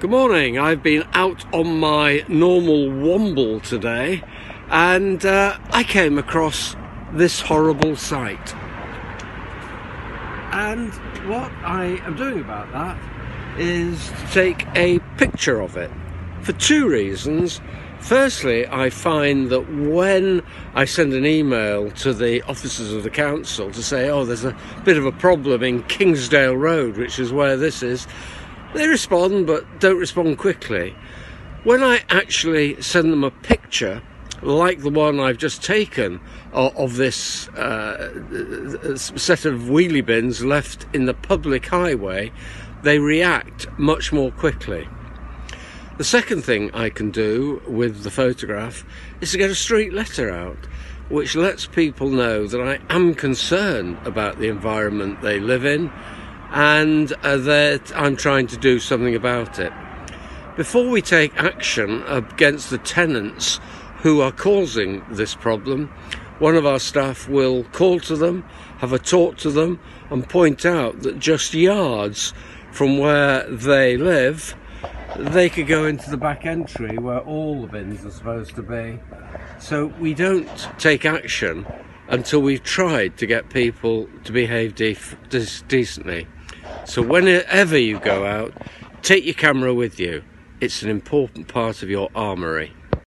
Good morning. I've been out on my normal womble today and uh, I came across this horrible sight. And what I am doing about that is to take a picture of it for two reasons. Firstly, I find that when I send an email to the officers of the council to say, oh, there's a bit of a problem in Kingsdale Road, which is where this is, they respond but don't respond quickly. When I actually send them a picture, like the one I've just taken of, of this uh, set of wheelie bins left in the public highway, they react much more quickly. The second thing I can do with the photograph is to get a street letter out, which lets people know that I am concerned about the environment they live in and uh, that I'm trying to do something about it. Before we take action against the tenants who are causing this problem, one of our staff will call to them, have a talk to them, and point out that just yards from where they live, they could go into the back entry where all the bins are supposed to be. So we don't take action until we've tried to get people to behave de- de- decently. So whenever you go out, take your camera with you. It's an important part of your armoury.